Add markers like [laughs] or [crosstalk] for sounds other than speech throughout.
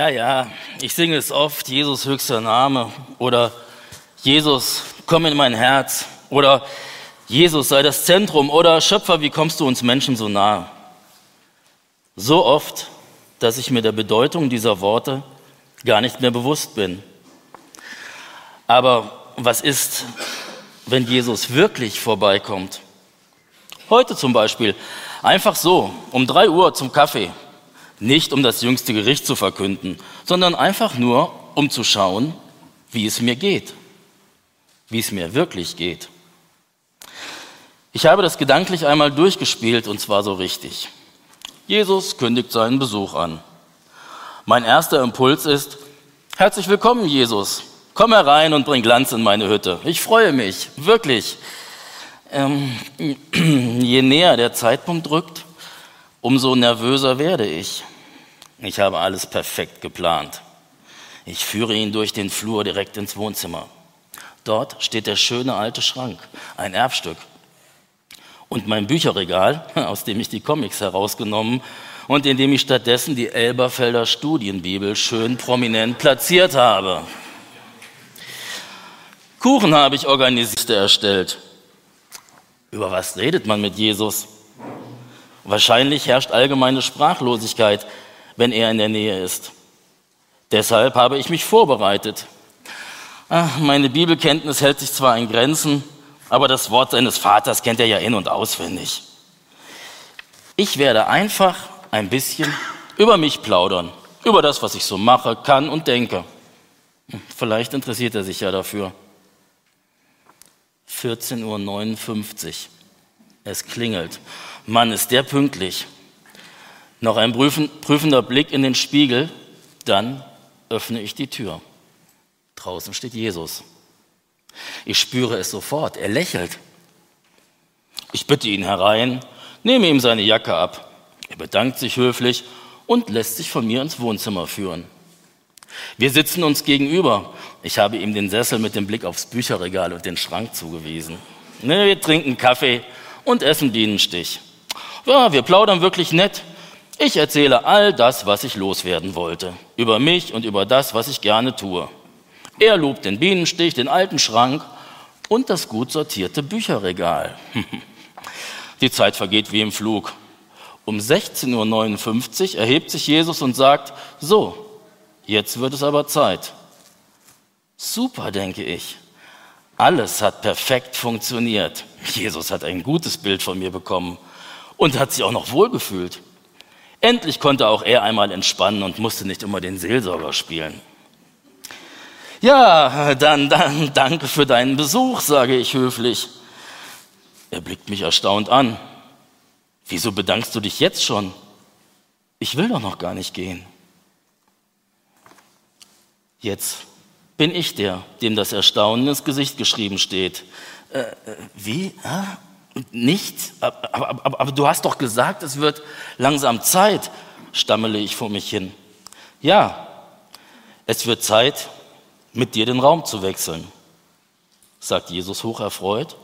Ja, ja, ich singe es oft, Jesus höchster Name oder Jesus, komm in mein Herz oder Jesus sei das Zentrum oder Schöpfer, wie kommst du uns Menschen so nahe? So oft, dass ich mir der Bedeutung dieser Worte gar nicht mehr bewusst bin. Aber was ist, wenn Jesus wirklich vorbeikommt? Heute zum Beispiel, einfach so, um drei Uhr zum Kaffee nicht um das jüngste Gericht zu verkünden, sondern einfach nur, um zu schauen, wie es mir geht, wie es mir wirklich geht. Ich habe das gedanklich einmal durchgespielt und zwar so richtig. Jesus kündigt seinen Besuch an. Mein erster Impuls ist, herzlich willkommen Jesus, komm herein und bring Glanz in meine Hütte. Ich freue mich, wirklich. Ähm, [clears throat] je näher der Zeitpunkt rückt, umso nervöser werde ich. Ich habe alles perfekt geplant. Ich führe ihn durch den Flur direkt ins Wohnzimmer. Dort steht der schöne alte Schrank, ein Erbstück. Und mein Bücherregal, [laughs] aus dem ich die Comics herausgenommen und in dem ich stattdessen die Elberfelder Studienbibel schön prominent platziert habe. Kuchen habe ich organisiert erstellt. Über was redet man mit Jesus? Wahrscheinlich herrscht allgemeine Sprachlosigkeit wenn er in der Nähe ist. Deshalb habe ich mich vorbereitet. Ach, meine Bibelkenntnis hält sich zwar in Grenzen, aber das Wort seines Vaters kennt er ja in und auswendig. Ich werde einfach ein bisschen über mich plaudern, über das, was ich so mache, kann und denke. Vielleicht interessiert er sich ja dafür. 14.59 Uhr. Es klingelt. Mann, ist der pünktlich. Noch ein prüfender Blick in den Spiegel, dann öffne ich die Tür. Draußen steht Jesus. Ich spüre es sofort, er lächelt. Ich bitte ihn herein, nehme ihm seine Jacke ab. Er bedankt sich höflich und lässt sich von mir ins Wohnzimmer führen. Wir sitzen uns gegenüber. Ich habe ihm den Sessel mit dem Blick aufs Bücherregal und den Schrank zugewiesen. Wir trinken Kaffee und essen Bienenstich. Ja, wir plaudern wirklich nett. Ich erzähle all das, was ich loswerden wollte, über mich und über das, was ich gerne tue. Er lobt den Bienenstich, den alten Schrank und das gut sortierte Bücherregal. [laughs] Die Zeit vergeht wie im Flug. Um 16.59 Uhr erhebt sich Jesus und sagt, so, jetzt wird es aber Zeit. Super, denke ich. Alles hat perfekt funktioniert. Jesus hat ein gutes Bild von mir bekommen und hat sich auch noch wohlgefühlt. Endlich konnte auch er einmal entspannen und musste nicht immer den Seelsorger spielen. Ja, dann, dann danke für deinen Besuch, sage ich höflich. Er blickt mich erstaunt an. Wieso bedankst du dich jetzt schon? Ich will doch noch gar nicht gehen. Jetzt bin ich der, dem das Erstaunen ins Gesicht geschrieben steht. Äh, äh wie? Ah? Nicht? Aber, aber, aber, aber, du hast doch gesagt, es wird langsam Zeit, stammele ich vor mich hin. Ja, es wird Zeit, mit dir den Raum zu wechseln, sagt Jesus hocherfreut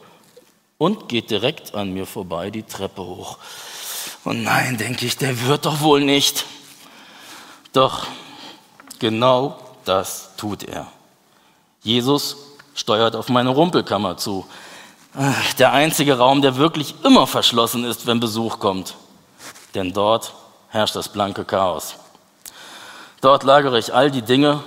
und geht direkt an mir vorbei die Treppe hoch. Und nein, denke ich, der wird doch wohl nicht. Doch genau das tut er. Jesus steuert auf meine Rumpelkammer zu. Der einzige Raum, der wirklich immer verschlossen ist, wenn Besuch kommt. Denn dort herrscht das blanke Chaos. Dort lagere ich all die Dinge,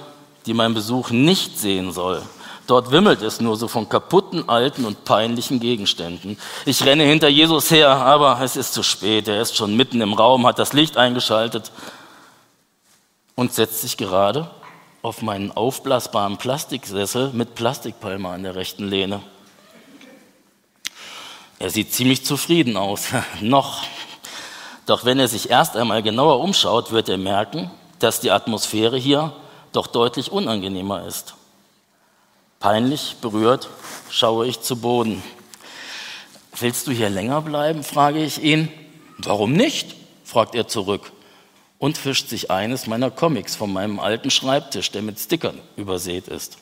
die mein Besuch nicht sehen soll. Dort wimmelt es nur so von kaputten, alten und peinlichen Gegenständen. Ich renne hinter Jesus her, aber es ist zu spät. Er ist schon mitten im Raum, hat das Licht eingeschaltet und setzt sich gerade auf meinen aufblasbaren Plastiksessel mit Plastikpalme an der rechten Lehne. Er sieht ziemlich zufrieden aus. [laughs] Noch. Doch wenn er sich erst einmal genauer umschaut, wird er merken, dass die Atmosphäre hier doch deutlich unangenehmer ist. Peinlich berührt schaue ich zu Boden. Willst du hier länger bleiben? frage ich ihn. Warum nicht? fragt er zurück und fischt sich eines meiner Comics von meinem alten Schreibtisch, der mit Stickern übersät ist.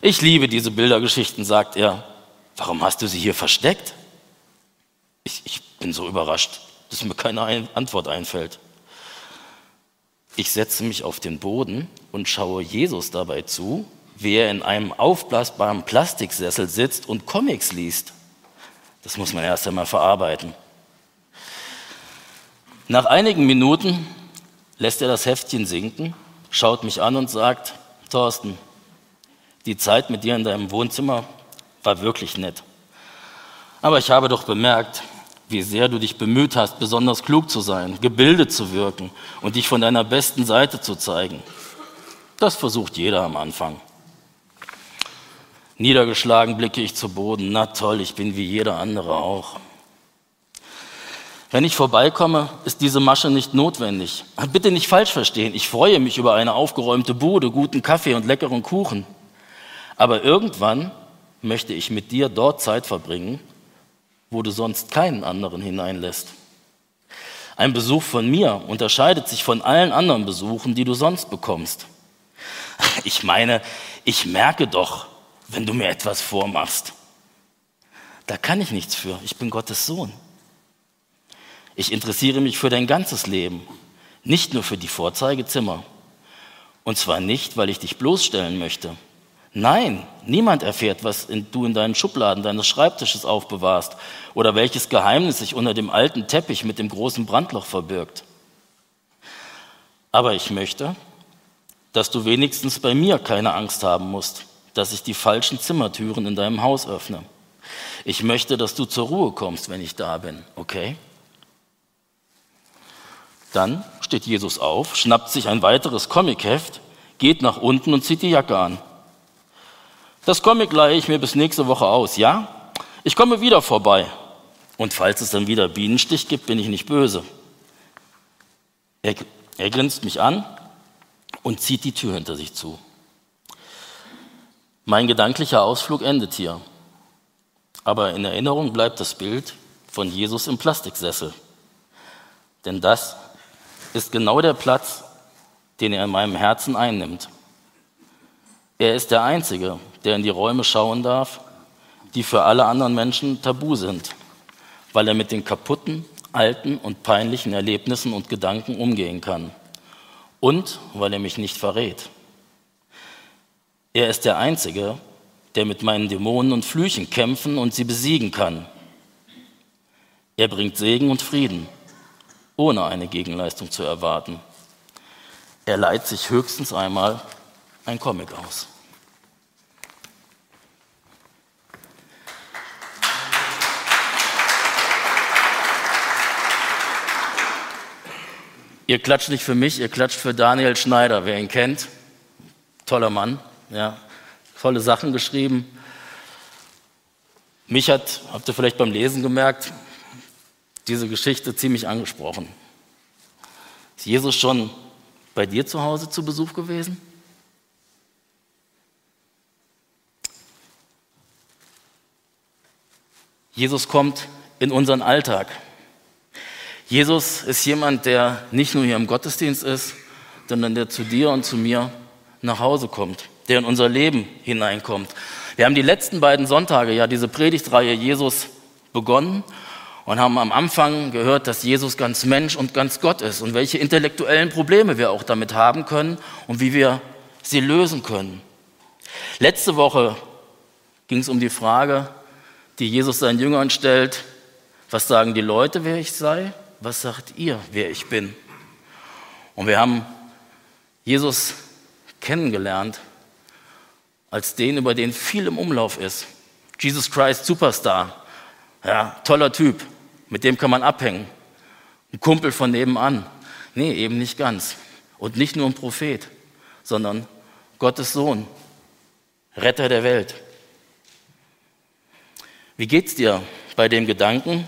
Ich liebe diese Bildergeschichten, sagt er. Warum hast du sie hier versteckt? Ich, ich bin so überrascht, dass mir keine Antwort einfällt. Ich setze mich auf den Boden und schaue Jesus dabei zu, wie er in einem aufblasbaren Plastiksessel sitzt und Comics liest. Das muss man erst einmal verarbeiten. Nach einigen Minuten lässt er das Heftchen sinken, schaut mich an und sagt, Thorsten, die Zeit mit dir in deinem Wohnzimmer war wirklich nett. Aber ich habe doch bemerkt, wie sehr du dich bemüht hast, besonders klug zu sein, gebildet zu wirken und dich von deiner besten Seite zu zeigen. Das versucht jeder am Anfang. Niedergeschlagen blicke ich zu Boden. Na toll, ich bin wie jeder andere auch. Wenn ich vorbeikomme, ist diese Masche nicht notwendig. Bitte nicht falsch verstehen. Ich freue mich über eine aufgeräumte Bude, guten Kaffee und leckeren Kuchen. Aber irgendwann möchte ich mit dir dort Zeit verbringen, wo du sonst keinen anderen hineinlässt. Ein Besuch von mir unterscheidet sich von allen anderen Besuchen, die du sonst bekommst. [laughs] Ich meine, ich merke doch, wenn du mir etwas vormachst. Da kann ich nichts für. Ich bin Gottes Sohn. Ich interessiere mich für dein ganzes Leben, nicht nur für die Vorzeigezimmer. Und zwar nicht, weil ich dich bloßstellen möchte. Nein, niemand erfährt, was du in deinen Schubladen deines Schreibtisches aufbewahrst oder welches Geheimnis sich unter dem alten Teppich mit dem großen Brandloch verbirgt. Aber ich möchte, dass du wenigstens bei mir keine Angst haben musst dass ich die falschen Zimmertüren in deinem Haus öffne. Ich möchte, dass du zur Ruhe kommst, wenn ich da bin, okay? Dann steht Jesus auf, schnappt sich ein weiteres Comicheft, geht nach unten und zieht die Jacke an. Das Comic leihe ich mir bis nächste Woche aus, ja? Ich komme wieder vorbei. Und falls es dann wieder Bienenstich gibt, bin ich nicht böse. Er, er grinst mich an und zieht die Tür hinter sich zu. Mein gedanklicher Ausflug endet hier. Aber in Erinnerung bleibt das Bild von Jesus im Plastiksessel. Denn das ist genau der Platz, den er in meinem Herzen einnimmt. Er ist der Einzige, der in die Räume schauen darf, die für alle anderen Menschen tabu sind, weil er mit den kaputten, alten und peinlichen Erlebnissen und Gedanken umgehen kann. Und weil er mich nicht verrät. Er ist der Einzige, der mit meinen Dämonen und Flüchen kämpfen und sie besiegen kann. Er bringt Segen und Frieden, ohne eine Gegenleistung zu erwarten. Er leiht sich höchstens einmal ein Comic aus. Ihr klatscht nicht für mich, ihr klatscht für Daniel Schneider, wer ihn kennt. Toller Mann. Ja, tolle Sachen geschrieben. Mich hat, habt ihr vielleicht beim Lesen gemerkt, diese Geschichte ziemlich angesprochen. Ist Jesus schon bei dir zu Hause zu Besuch gewesen? Jesus kommt in unseren Alltag. Jesus ist jemand, der nicht nur hier im Gottesdienst ist, sondern der zu dir und zu mir nach Hause kommt der in unser Leben hineinkommt. Wir haben die letzten beiden Sonntage ja diese Predigtreihe Jesus begonnen und haben am Anfang gehört, dass Jesus ganz Mensch und ganz Gott ist und welche intellektuellen Probleme wir auch damit haben können und wie wir sie lösen können. Letzte Woche ging es um die Frage, die Jesus seinen Jüngern stellt, was sagen die Leute, wer ich sei? Was sagt ihr, wer ich bin? Und wir haben Jesus kennengelernt als den, über den viel im Umlauf ist. Jesus Christ Superstar. Ja, toller Typ. Mit dem kann man abhängen. Ein Kumpel von nebenan. Nee, eben nicht ganz. Und nicht nur ein Prophet, sondern Gottes Sohn. Retter der Welt. Wie geht's dir bei dem Gedanken,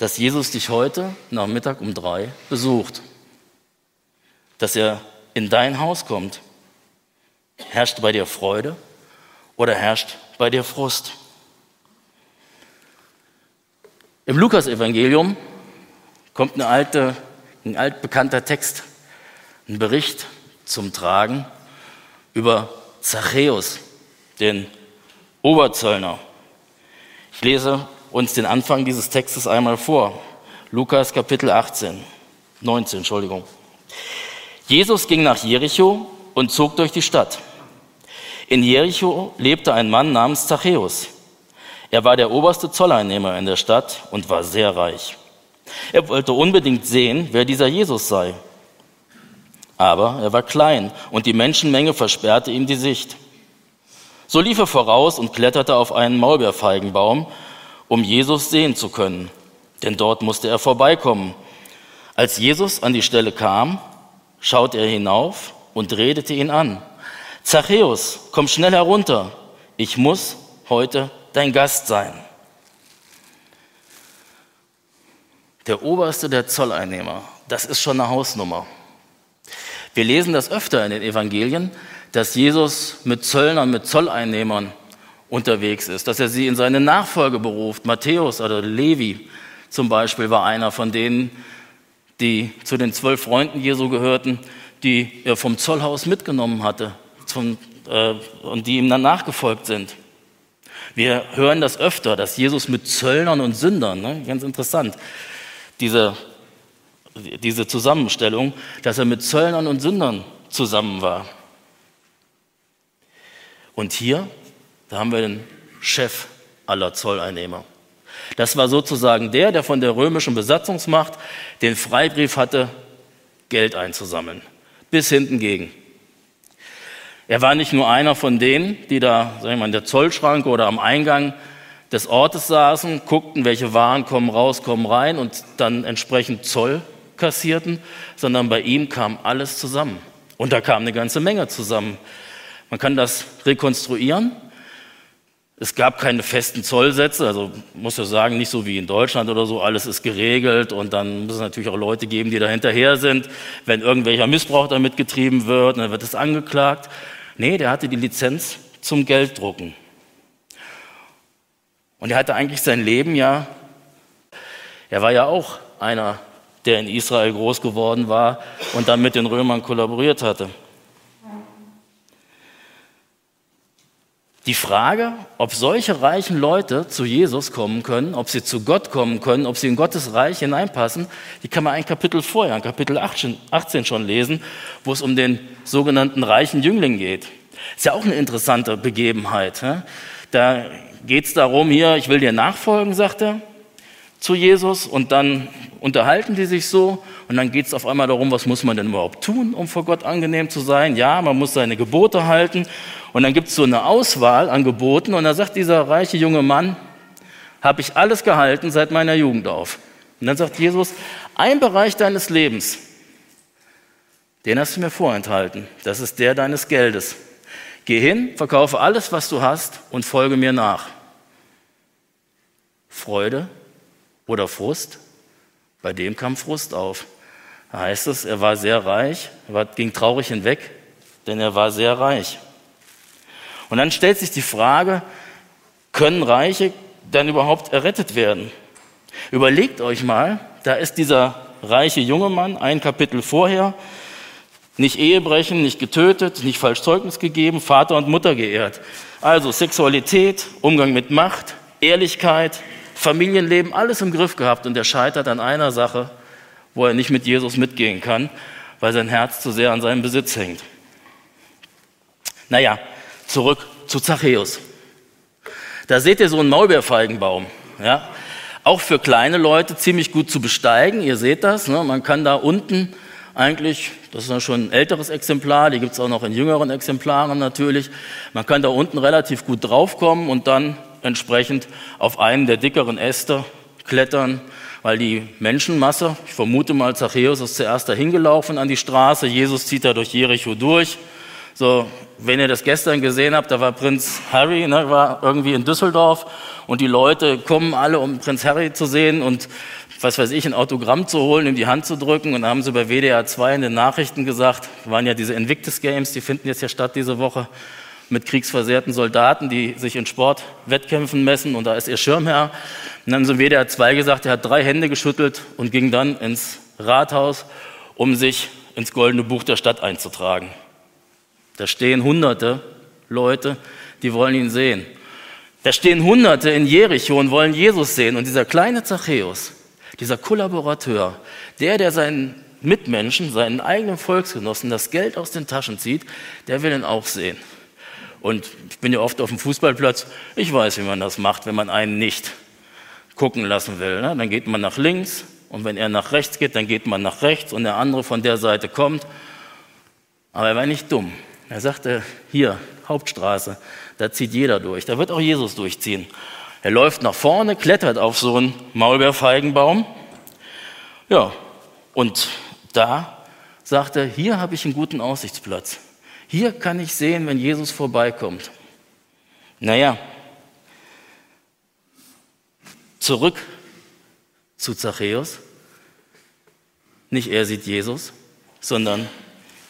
dass Jesus dich heute Nachmittag um drei besucht? dass er in dein Haus kommt? Herrscht bei dir Freude oder herrscht bei dir Frust? Im Lukasevangelium kommt eine alte, ein altbekannter Text, ein Bericht zum Tragen über Zachäus, den Oberzöllner. Ich lese uns den Anfang dieses Textes einmal vor. Lukas Kapitel 18, 19, Entschuldigung. Jesus ging nach Jericho und zog durch die Stadt. In Jericho lebte ein Mann namens Zachäus. Er war der oberste Zolleinnehmer in der Stadt und war sehr reich. Er wollte unbedingt sehen, wer dieser Jesus sei. Aber er war klein und die Menschenmenge versperrte ihm die Sicht. So lief er voraus und kletterte auf einen Maulbeerfeigenbaum, um Jesus sehen zu können, denn dort musste er vorbeikommen. Als Jesus an die Stelle kam, schaute er hinauf und redete ihn an. Zachäus, komm schnell herunter, ich muss heute dein Gast sein. Der oberste der Zolleinnehmer, das ist schon eine Hausnummer. Wir lesen das öfter in den Evangelien, dass Jesus mit Zöllnern, mit Zolleinnehmern unterwegs ist, dass er sie in seine Nachfolge beruft. Matthäus oder Levi zum Beispiel war einer von denen, die zu den zwölf Freunden Jesu gehörten, die er vom Zollhaus mitgenommen hatte zum, äh, und die ihm dann nachgefolgt sind. Wir hören das öfter, dass Jesus mit Zöllnern und Sündern, ne, ganz interessant, diese, diese Zusammenstellung, dass er mit Zöllnern und Sündern zusammen war. Und hier, da haben wir den Chef aller Zolleinnehmer. Das war sozusagen der, der von der römischen Besatzungsmacht den Freibrief hatte, Geld einzusammeln. Bis hinten gegen. Er war nicht nur einer von denen, die da, sagen wir mal, in der Zollschranke oder am Eingang des Ortes saßen, guckten, welche Waren kommen raus, kommen rein und dann entsprechend Zoll kassierten, sondern bei ihm kam alles zusammen. Und da kam eine ganze Menge zusammen. Man kann das rekonstruieren. Es gab keine festen Zollsätze, also muss ja sagen, nicht so wie in Deutschland oder so, alles ist geregelt und dann muss es natürlich auch Leute geben, die da hinterher sind, wenn irgendwelcher Missbrauch damit getrieben wird, dann wird es angeklagt. Nee, der hatte die Lizenz zum Gelddrucken. Und er hatte eigentlich sein Leben ja, er war ja auch einer, der in Israel groß geworden war und dann mit den Römern kollaboriert hatte. Die Frage, ob solche reichen Leute zu Jesus kommen können, ob sie zu Gott kommen können, ob sie in Gottes Reich hineinpassen, die kann man ein Kapitel vorher, ein Kapitel 18 schon lesen, wo es um den sogenannten reichen Jüngling geht. Ist ja auch eine interessante Begebenheit. Da geht es darum, hier, ich will dir nachfolgen, sagt er zu Jesus und dann unterhalten die sich so und dann geht es auf einmal darum, was muss man denn überhaupt tun, um vor Gott angenehm zu sein? Ja, man muss seine Gebote halten und dann gibt es so eine Auswahl an Geboten und da sagt dieser reiche junge Mann, habe ich alles gehalten seit meiner Jugend auf. Und dann sagt Jesus, ein Bereich deines Lebens, den hast du mir vorenthalten, das ist der deines Geldes. Geh hin, verkaufe alles, was du hast und folge mir nach. Freude oder Frust? Bei dem kam Frust auf. Da heißt es, er war sehr reich, ging traurig hinweg, denn er war sehr reich. Und dann stellt sich die Frage, können Reiche dann überhaupt errettet werden? Überlegt euch mal, da ist dieser reiche junge Mann, ein Kapitel vorher, nicht Ehebrechen, nicht getötet, nicht falsch Zeugnis gegeben, Vater und Mutter geehrt. Also Sexualität, Umgang mit Macht, Ehrlichkeit, Familienleben, alles im Griff gehabt und er scheitert an einer Sache, wo er nicht mit Jesus mitgehen kann, weil sein Herz zu sehr an seinem Besitz hängt. Naja, zurück zu Zachäus. Da seht ihr so einen Maulbeerfeigenbaum. Ja? Auch für kleine Leute ziemlich gut zu besteigen. Ihr seht das. Ne? Man kann da unten eigentlich, das ist ja schon ein älteres Exemplar, die gibt es auch noch in jüngeren Exemplaren natürlich. Man kann da unten relativ gut draufkommen und dann entsprechend auf einen der dickeren Äste klettern, weil die Menschenmasse, ich vermute mal, Zachäus ist zuerst dahin gelaufen an die Straße, Jesus zieht da durch Jericho durch. So, wenn ihr das gestern gesehen habt, da war Prinz Harry, ne, war irgendwie in Düsseldorf und die Leute kommen alle, um Prinz Harry zu sehen und was weiß ich, ein Autogramm zu holen, ihm die Hand zu drücken. Und haben sie bei WDR 2 in den Nachrichten gesagt, waren ja diese Invictus Games, die finden jetzt ja statt diese Woche mit kriegsversehrten Soldaten, die sich in Sportwettkämpfen messen und da ist ihr Schirmherr. Und dann haben sie im 2 gesagt, er hat drei Hände geschüttelt und ging dann ins Rathaus, um sich ins Goldene Buch der Stadt einzutragen. Da stehen hunderte Leute, die wollen ihn sehen. Da stehen Hunderte in Jericho und wollen Jesus sehen. Und dieser kleine Zachäus, dieser Kollaborateur, der, der seinen Mitmenschen, seinen eigenen Volksgenossen das Geld aus den Taschen zieht, der will ihn auch sehen. Und ich bin ja oft auf dem Fußballplatz, ich weiß, wie man das macht, wenn man einen nicht gucken lassen will. Ne? Dann geht man nach links und wenn er nach rechts geht, dann geht man nach rechts und der andere von der Seite kommt. Aber er war nicht dumm. Er sagte, hier, Hauptstraße, da zieht jeder durch. Da wird auch Jesus durchziehen. Er läuft nach vorne, klettert auf so einen Maulbeerfeigenbaum. Ja, und da sagt er, hier habe ich einen guten Aussichtsplatz. Hier kann ich sehen, wenn Jesus vorbeikommt. Naja, zurück zu Zachäus. Nicht er sieht Jesus, sondern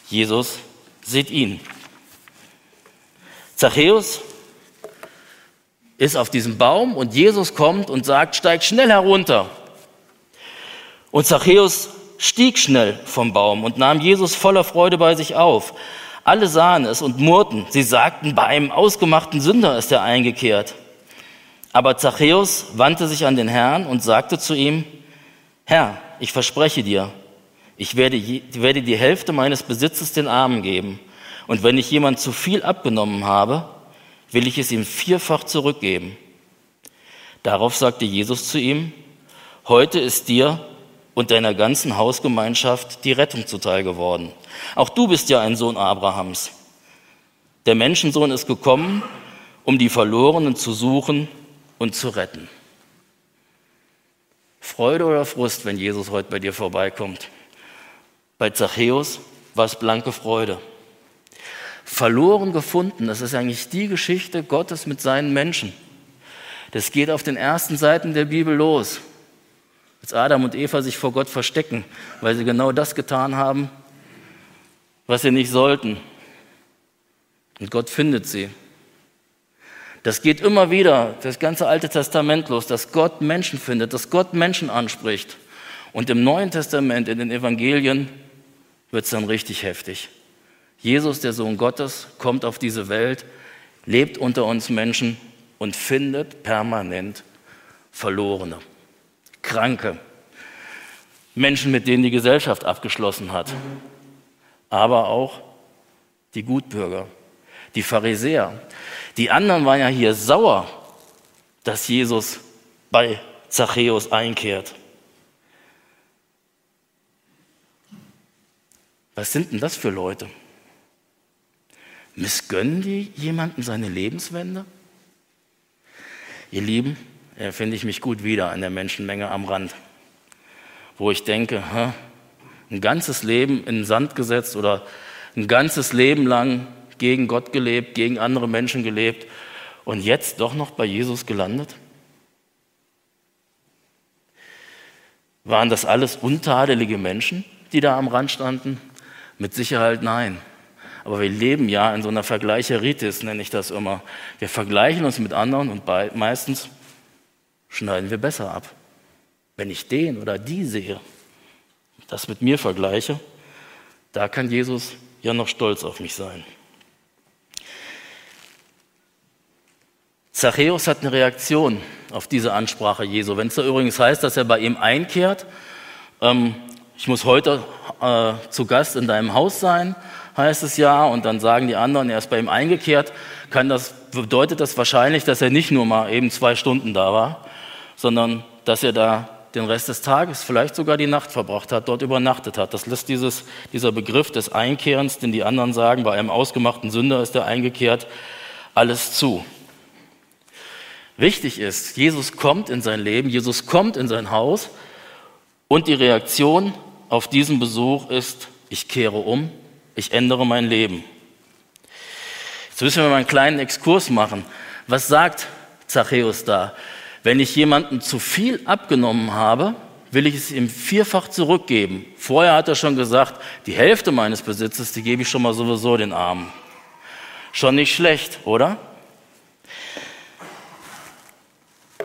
Jesus sieht ihn. Zachäus ist auf diesem Baum und Jesus kommt und sagt, steig schnell herunter. Und Zachäus stieg schnell vom Baum und nahm Jesus voller Freude bei sich auf. Alle sahen es und murrten. Sie sagten, bei einem ausgemachten Sünder ist er eingekehrt. Aber Zachäus wandte sich an den Herrn und sagte zu ihm, Herr, ich verspreche dir, ich werde, werde die Hälfte meines Besitzes den Armen geben. Und wenn ich jemand zu viel abgenommen habe, will ich es ihm vierfach zurückgeben. Darauf sagte Jesus zu ihm, heute ist dir und deiner ganzen Hausgemeinschaft die Rettung zuteil geworden. Auch du bist ja ein Sohn Abrahams. Der Menschensohn ist gekommen, um die Verlorenen zu suchen und zu retten. Freude oder Frust, wenn Jesus heute bei dir vorbeikommt? Bei Zachäus war es blanke Freude. Verloren gefunden, das ist eigentlich die Geschichte Gottes mit seinen Menschen. Das geht auf den ersten Seiten der Bibel los. Als Adam und Eva sich vor Gott verstecken, weil sie genau das getan haben, was sie nicht sollten. Und Gott findet sie. Das geht immer wieder, das ganze Alte Testament los, dass Gott Menschen findet, dass Gott Menschen anspricht. Und im Neuen Testament, in den Evangelien, wird es dann richtig heftig. Jesus, der Sohn Gottes, kommt auf diese Welt, lebt unter uns Menschen und findet permanent Verlorene. Kranke, Menschen, mit denen die Gesellschaft abgeschlossen hat, aber auch die Gutbürger, die Pharisäer. Die anderen waren ja hier sauer, dass Jesus bei Zachäus einkehrt. Was sind denn das für Leute? Missgönnen die jemanden seine Lebenswende? Ihr Lieben, finde ich mich gut wieder an der Menschenmenge am Rand, wo ich denke, hä, ein ganzes Leben in den Sand gesetzt oder ein ganzes Leben lang gegen Gott gelebt, gegen andere Menschen gelebt und jetzt doch noch bei Jesus gelandet? Waren das alles untadelige Menschen, die da am Rand standen? Mit Sicherheit nein. Aber wir leben ja in so einer Vergleicheritis, nenne ich das immer. Wir vergleichen uns mit anderen und meistens schneiden wir besser ab. Wenn ich den oder die sehe, das mit mir vergleiche, da kann Jesus ja noch stolz auf mich sein. Zachäus hat eine Reaktion auf diese Ansprache Jesu. Wenn es da übrigens heißt, dass er bei ihm einkehrt, ähm, ich muss heute äh, zu Gast in deinem Haus sein, heißt es ja, und dann sagen die anderen, er ist bei ihm eingekehrt, kann das, bedeutet das wahrscheinlich, dass er nicht nur mal eben zwei Stunden da war, sondern dass er da den Rest des Tages, vielleicht sogar die Nacht verbracht hat, dort übernachtet hat. Das lässt dieses, dieser Begriff des Einkehrens, den die anderen sagen, bei einem ausgemachten Sünder ist er eingekehrt, alles zu. Wichtig ist, Jesus kommt in sein Leben, Jesus kommt in sein Haus und die Reaktion auf diesen Besuch ist, ich kehre um, ich ändere mein Leben. Jetzt müssen wir mal einen kleinen Exkurs machen. Was sagt Zachäus da? Wenn ich jemanden zu viel abgenommen habe, will ich es ihm vierfach zurückgeben. Vorher hat er schon gesagt, die Hälfte meines Besitzes, die gebe ich schon mal sowieso den Armen. Schon nicht schlecht, oder?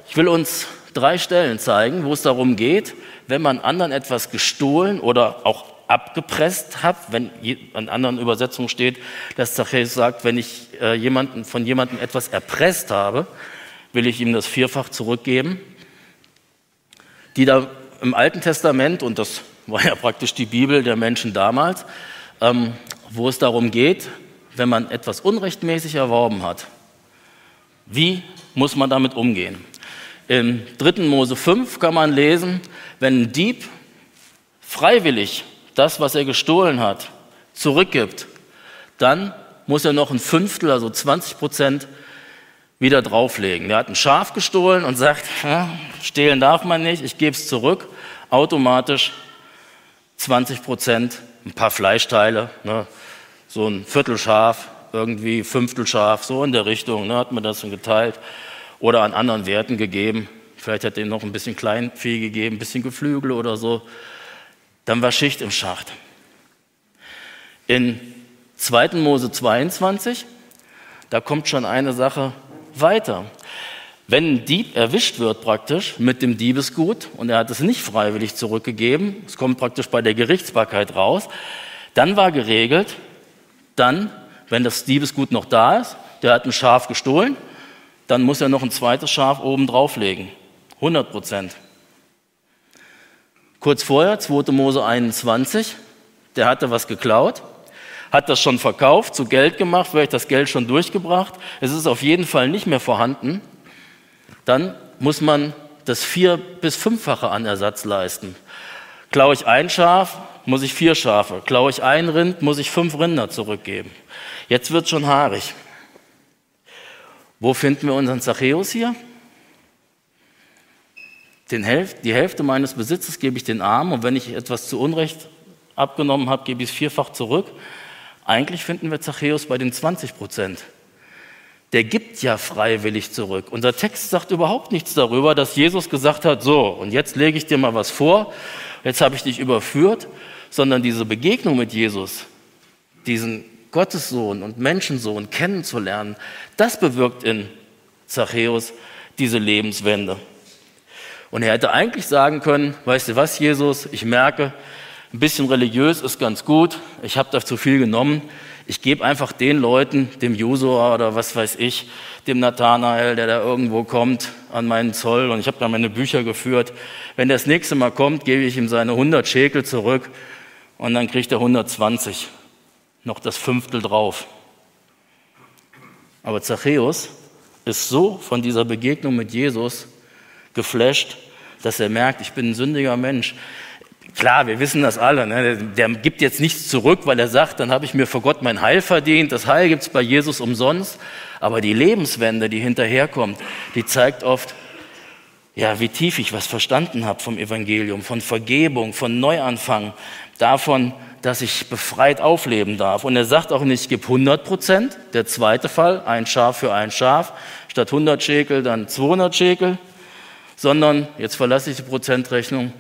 Ich will uns drei Stellen zeigen, wo es darum geht, wenn man anderen etwas gestohlen oder auch abgepresst hat, wenn an anderen Übersetzungen steht, dass Zachäus sagt, wenn ich äh, jemanden, von jemandem etwas erpresst habe, will ich ihm das vierfach zurückgeben. Die da im Alten Testament, und das war ja praktisch die Bibel der Menschen damals, ähm, wo es darum geht, wenn man etwas unrechtmäßig erworben hat, wie muss man damit umgehen? In 3. Mose 5 kann man lesen, wenn ein Dieb freiwillig das, was er gestohlen hat, zurückgibt, dann muss er noch ein Fünftel, also 20 Prozent, wieder drauflegen. Er hat ein Schaf gestohlen und sagt, stehlen darf man nicht, ich gebe es zurück. Automatisch 20 Prozent, ein paar Fleischteile, ne, so ein Viertel Schaf, irgendwie Fünftel Schaf, so in der Richtung, ne, hat man das schon geteilt oder an anderen Werten gegeben. Vielleicht hat er noch ein bisschen Kleinvieh gegeben, ein bisschen Geflügel oder so. Dann war Schicht im Schacht. In 2. Mose 22, da kommt schon eine Sache weiter. Wenn ein Dieb erwischt wird praktisch mit dem Diebesgut und er hat es nicht freiwillig zurückgegeben, es kommt praktisch bei der Gerichtsbarkeit raus, dann war geregelt, dann, wenn das Diebesgut noch da ist, der hat ein Schaf gestohlen, dann muss er noch ein zweites Schaf oben drauflegen. 100 Prozent. Kurz vorher, 2. Mose 21, der hatte was geklaut, hat das schon verkauft, zu Geld gemacht, vielleicht das Geld schon durchgebracht. Es ist auf jeden Fall nicht mehr vorhanden. Dann muss man das vier- bis fünffache an Ersatz leisten. Klaue ich ein Schaf, muss ich vier Schafe. Klaue ich ein Rind, muss ich fünf Rinder zurückgeben. Jetzt wird schon haarig. Wo finden wir unseren Zachäus hier? Hälfte, die Hälfte meines Besitzes gebe ich den Armen und wenn ich etwas zu Unrecht abgenommen habe, gebe ich es vierfach zurück. Eigentlich finden wir Zachäus bei den 20 Prozent. Der gibt ja freiwillig zurück. Unser Text sagt überhaupt nichts darüber, dass Jesus gesagt hat, so, und jetzt lege ich dir mal was vor, jetzt habe ich dich überführt, sondern diese Begegnung mit Jesus, diesen Gottessohn und Menschensohn kennenzulernen, das bewirkt in Zachäus diese Lebenswende. Und er hätte eigentlich sagen können, weißt du was, Jesus, ich merke, ein bisschen religiös ist ganz gut, ich habe da zu viel genommen, ich gebe einfach den Leuten, dem Josua oder was weiß ich, dem Nathanael, der da irgendwo kommt, an meinen Zoll und ich habe da meine Bücher geführt. Wenn der das nächste Mal kommt, gebe ich ihm seine 100 Schekel zurück und dann kriegt er 120, noch das Fünftel drauf. Aber Zachäus ist so von dieser Begegnung mit Jesus geflasht, dass er merkt, ich bin ein sündiger Mensch. Klar, wir wissen das alle. Ne? Der gibt jetzt nichts zurück, weil er sagt, dann habe ich mir vor Gott mein Heil verdient. Das Heil gibt es bei Jesus umsonst. Aber die Lebenswende, die hinterherkommt, die zeigt oft, ja, wie tief ich was verstanden habe vom Evangelium, von Vergebung, von Neuanfang, davon, dass ich befreit aufleben darf. Und er sagt auch nicht, ich gebe 100 Prozent. Der zweite Fall, ein Schaf für ein Schaf, statt 100 Schekel dann 200 Schekel sondern, jetzt verlasse ich die Prozentrechnung,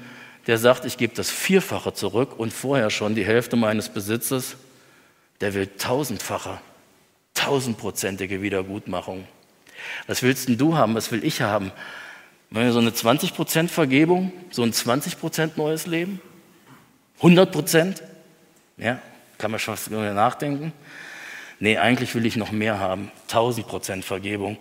der sagt, ich gebe das Vierfache zurück und vorher schon die Hälfte meines Besitzes, der will tausendfache, tausendprozentige Wiedergutmachung. Was willst denn du haben? Was will ich haben? Wollen wir so eine 20% Vergebung, so ein 20% neues Leben? 100%? Ja, kann man schon nachdenken. Nee, eigentlich will ich noch mehr haben. 1000% Vergebung.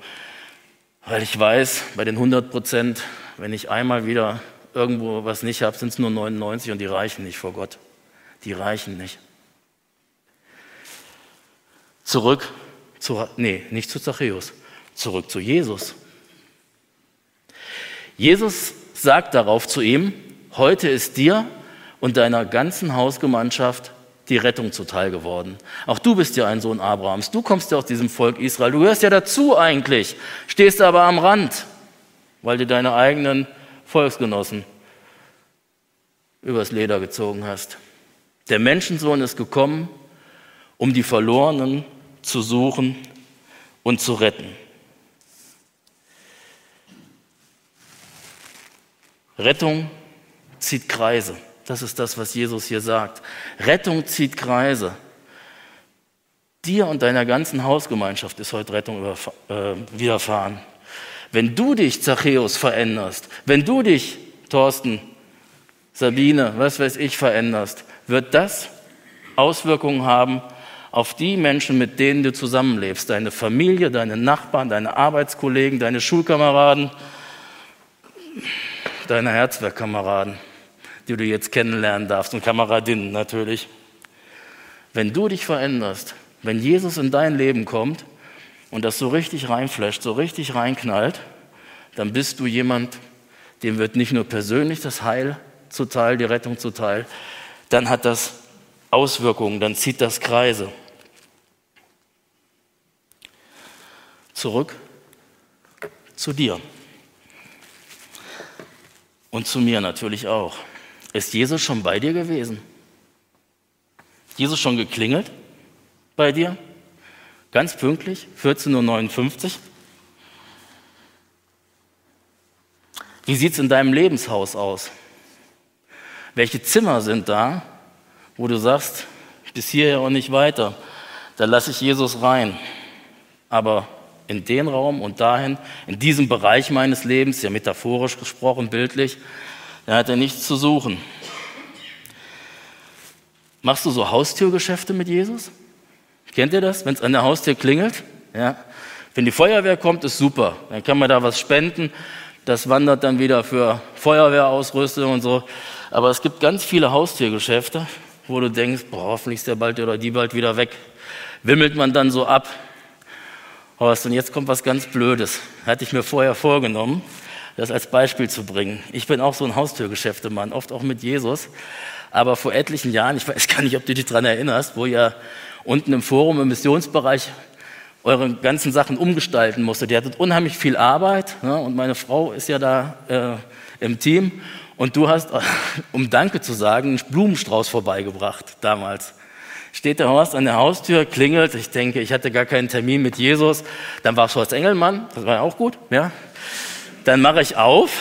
Weil ich weiß, bei den 100 Prozent, wenn ich einmal wieder irgendwo was nicht habe, sind es nur 99 und die reichen nicht vor Gott. Die reichen nicht. Zurück zu, nee, nicht zu Zachäus, zurück zu Jesus. Jesus sagt darauf zu ihm, heute ist dir und deiner ganzen Hausgemeinschaft die Rettung zuteil geworden. Auch du bist ja ein Sohn Abrahams. Du kommst ja aus diesem Volk Israel. Du gehörst ja dazu eigentlich. Stehst aber am Rand, weil du deine eigenen Volksgenossen übers Leder gezogen hast. Der Menschensohn ist gekommen, um die Verlorenen zu suchen und zu retten. Rettung zieht Kreise. Das ist das, was Jesus hier sagt. Rettung zieht Kreise. Dir und deiner ganzen Hausgemeinschaft ist heute Rettung äh, widerfahren. Wenn du dich, Zachäus, veränderst, wenn du dich, Thorsten, Sabine, was weiß ich, veränderst, wird das Auswirkungen haben auf die Menschen, mit denen du zusammenlebst. Deine Familie, deine Nachbarn, deine Arbeitskollegen, deine Schulkameraden, deine Herzwerkkameraden, die du jetzt kennenlernen darfst und Kameradinnen natürlich. Wenn du dich veränderst, wenn Jesus in dein Leben kommt und das so richtig reinflasht, so richtig reinknallt, dann bist du jemand, dem wird nicht nur persönlich das Heil zuteil, die Rettung zuteil, dann hat das Auswirkungen, dann zieht das Kreise. Zurück zu dir. Und zu mir natürlich auch. Ist Jesus schon bei dir gewesen? Jesus schon geklingelt bei dir? Ganz pünktlich, 14.59 Uhr. Wie sieht es in deinem Lebenshaus aus? Welche Zimmer sind da, wo du sagst, bis hierher und nicht weiter? Da lasse ich Jesus rein. Aber in den Raum und dahin, in diesem Bereich meines Lebens, ja metaphorisch gesprochen, bildlich, da hat er nichts zu suchen. Machst du so Haustürgeschäfte mit Jesus? Kennt ihr das, wenn es an der Haustür klingelt? Ja. Wenn die Feuerwehr kommt, ist super. Dann kann man da was spenden. Das wandert dann wieder für Feuerwehrausrüstung und so. Aber es gibt ganz viele Haustürgeschäfte, wo du denkst, boah, hoffentlich ist der bald oder die bald wieder weg. Wimmelt man dann so ab. Horst, und jetzt kommt was ganz Blödes. Hatte ich mir vorher vorgenommen, das als Beispiel zu bringen. Ich bin auch so ein Haustürgeschäftemann, oft auch mit Jesus. Aber vor etlichen Jahren, ich weiß gar nicht, ob du dich daran erinnerst, wo ihr unten im Forum im Missionsbereich eure ganzen Sachen umgestalten musstet. Ihr hattet unheimlich viel Arbeit ne? und meine Frau ist ja da äh, im Team. Und du hast, [laughs] um Danke zu sagen, einen Blumenstrauß vorbeigebracht damals steht der Horst an der Haustür, klingelt. Ich denke, ich hatte gar keinen Termin mit Jesus. Dann war es Horst Engelmann, das war ja auch gut. Ja. Dann mache ich auf.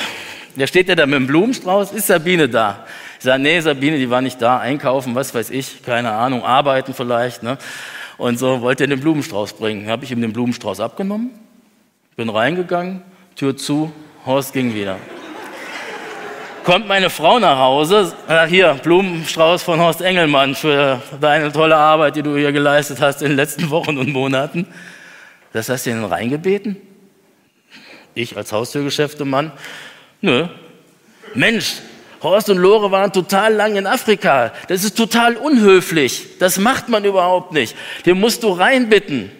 Da steht er da mit dem Blumenstrauß. Ist Sabine da? Nee, Sabine, die war nicht da. Einkaufen, was weiß ich, keine Ahnung, arbeiten vielleicht. Ne? Und so wollte er den Blumenstrauß bringen. Habe ich ihm den Blumenstrauß abgenommen, bin reingegangen, Tür zu, Horst ging wieder kommt meine Frau nach Hause, ach hier, Blumenstrauß von Horst Engelmann für deine tolle Arbeit, die du hier geleistet hast in den letzten Wochen und Monaten. Das hast du ihnen reingebeten? Ich als Haustürgeschäftemann? Nö. Mensch, Horst und Lore waren total lang in Afrika. Das ist total unhöflich. Das macht man überhaupt nicht. Den musst du reinbitten.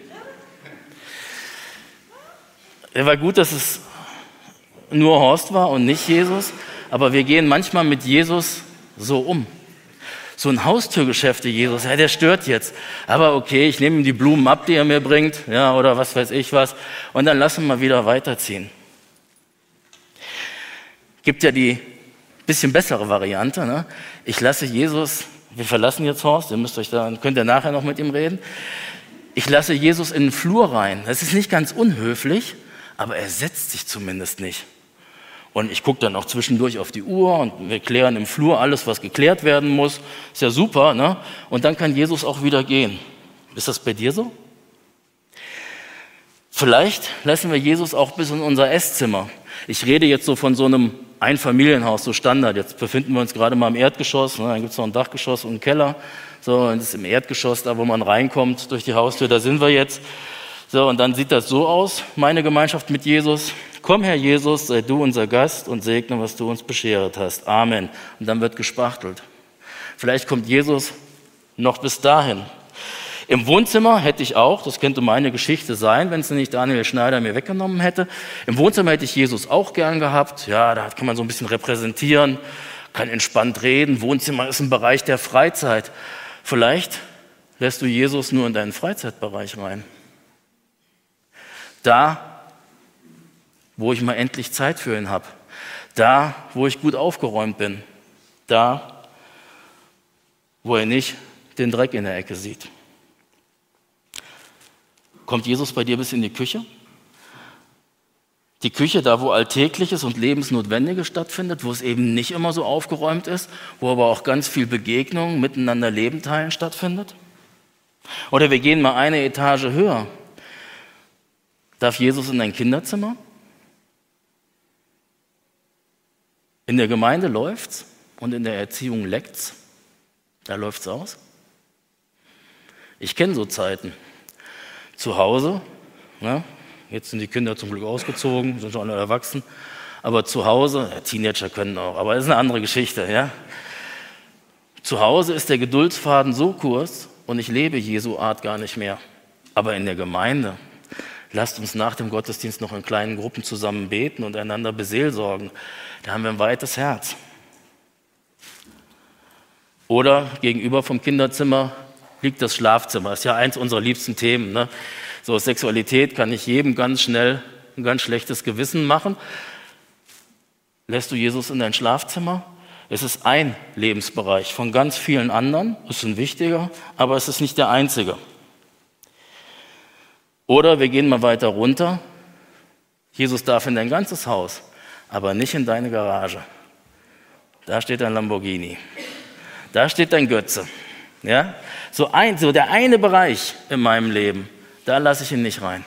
Es war gut, dass es nur Horst war und nicht Jesus aber wir gehen manchmal mit Jesus so um. So ein Haustürgeschäft, Jesus, ja, der stört jetzt. Aber okay, ich nehme ihm die Blumen ab, die er mir bringt, ja, oder was weiß ich was, und dann lassen wir wieder weiterziehen. Gibt ja die bisschen bessere Variante. Ne? Ich lasse Jesus, wir verlassen jetzt Horst, ihr müsst euch da, könnt ihr nachher noch mit ihm reden. Ich lasse Jesus in den Flur rein. Das ist nicht ganz unhöflich, aber er setzt sich zumindest nicht. Und ich gucke dann auch zwischendurch auf die Uhr und wir klären im Flur alles, was geklärt werden muss. Ist ja super, ne? Und dann kann Jesus auch wieder gehen. Ist das bei dir so? Vielleicht lassen wir Jesus auch bis in unser Esszimmer. Ich rede jetzt so von so einem Einfamilienhaus, so Standard. Jetzt befinden wir uns gerade mal im Erdgeschoss, ne? dann gibt es noch ein Dachgeschoss und einen Keller. So, und das ist im Erdgeschoss, da wo man reinkommt durch die Haustür, da sind wir jetzt. So, und dann sieht das so aus, meine Gemeinschaft mit Jesus. Komm, Herr Jesus, sei du unser Gast und segne, was du uns beschert hast. Amen. Und dann wird gespachtelt. Vielleicht kommt Jesus noch bis dahin. Im Wohnzimmer hätte ich auch, das könnte meine Geschichte sein, wenn es nicht Daniel Schneider mir weggenommen hätte. Im Wohnzimmer hätte ich Jesus auch gern gehabt. Ja, da kann man so ein bisschen repräsentieren, kann entspannt reden. Wohnzimmer ist ein Bereich der Freizeit. Vielleicht lässt du Jesus nur in deinen Freizeitbereich rein. Da wo ich mal endlich Zeit für ihn habe. Da, wo ich gut aufgeräumt bin. Da, wo er nicht den Dreck in der Ecke sieht. Kommt Jesus bei dir bis in die Küche? Die Küche, da wo Alltägliches und Lebensnotwendiges stattfindet, wo es eben nicht immer so aufgeräumt ist, wo aber auch ganz viel Begegnung, miteinander Leben teilen stattfindet. Oder wir gehen mal eine Etage höher. Darf Jesus in dein Kinderzimmer? In der Gemeinde läuft's und in der Erziehung leckt's. Da läuft's aus. Ich kenne so Zeiten. Zu Hause, ne? jetzt sind die Kinder zum Glück ausgezogen, sind schon alle erwachsen, aber zu Hause, ja, Teenager können auch, aber das ist eine andere Geschichte. Ja? Zu Hause ist der Geduldsfaden so kurz und ich lebe Jesu Art gar nicht mehr. Aber in der Gemeinde, lasst uns nach dem Gottesdienst noch in kleinen Gruppen zusammen beten und einander beseelsorgen. Da haben wir ein weites Herz. Oder gegenüber vom Kinderzimmer liegt das Schlafzimmer. Das ist ja eins unserer liebsten Themen. Ne? So Sexualität kann ich jedem ganz schnell ein ganz schlechtes Gewissen machen. Lässt du Jesus in dein Schlafzimmer? Es ist ein Lebensbereich von ganz vielen anderen. Es ist ein wichtiger, aber es ist nicht der einzige. Oder wir gehen mal weiter runter. Jesus darf in dein ganzes Haus, aber nicht in deine Garage. Da steht ein Lamborghini. Da steht dein Götze. Ja? So, ein, so der eine Bereich in meinem Leben, da lasse ich ihn nicht rein.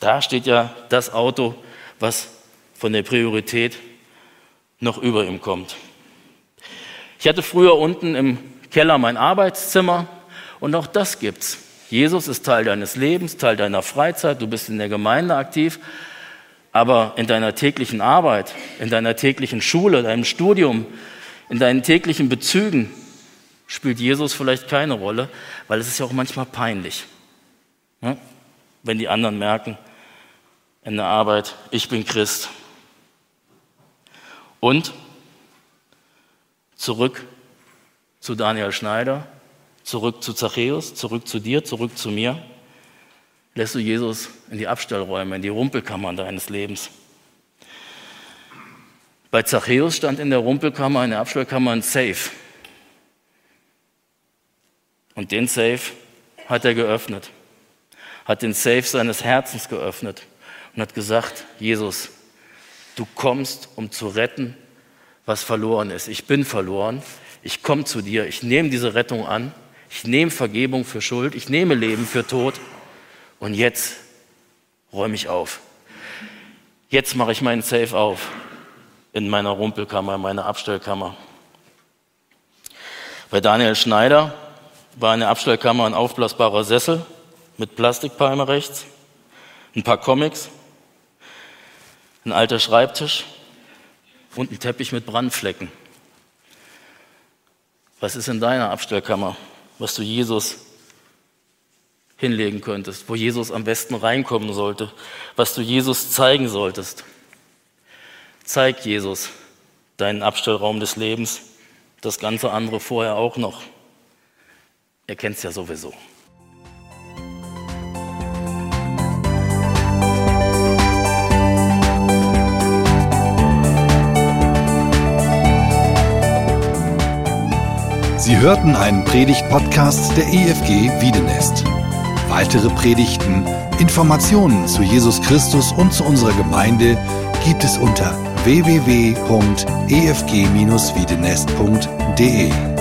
Da steht ja das Auto, was von der Priorität noch über ihm kommt. Ich hatte früher unten im Keller mein Arbeitszimmer und auch das gibt's. Jesus ist Teil deines Lebens, Teil deiner Freizeit, du bist in der Gemeinde aktiv, aber in deiner täglichen Arbeit, in deiner täglichen Schule, deinem Studium, in deinen täglichen Bezügen spielt Jesus vielleicht keine Rolle, weil es ist ja auch manchmal peinlich, ne? wenn die anderen merken in der Arbeit, ich bin Christ. Und zurück zu Daniel Schneider, zurück zu Zachäus, zurück zu dir, zurück zu mir. Lässt du Jesus in die Abstellräume, in die Rumpelkammern deines Lebens. Bei Zachäus stand in der Rumpelkammer, in der Abstellkammer ein Safe. Und den Safe hat er geöffnet, hat den Safe seines Herzens geöffnet und hat gesagt, Jesus, du kommst, um zu retten, was verloren ist. Ich bin verloren, ich komme zu dir, ich nehme diese Rettung an, ich nehme Vergebung für Schuld, ich nehme Leben für Tod und jetzt räume ich auf. Jetzt mache ich meinen Safe auf in meiner Rumpelkammer, in meiner Abstellkammer. Bei Daniel Schneider war in der Abstellkammer ein aufblasbarer Sessel mit Plastikpalme rechts, ein paar Comics, ein alter Schreibtisch und ein Teppich mit Brandflecken. Was ist in deiner Abstellkammer, was du Jesus hinlegen könntest, wo Jesus am besten reinkommen sollte, was du Jesus zeigen solltest? Zeig Jesus deinen Abstellraum des Lebens, das ganze andere vorher auch noch. Ihr kennt es ja sowieso. Sie hörten einen Predigt-Podcast der EFG Wiedenest. Weitere Predigten, Informationen zu Jesus Christus und zu unserer Gemeinde gibt es unter www.efg-wiedenest.de.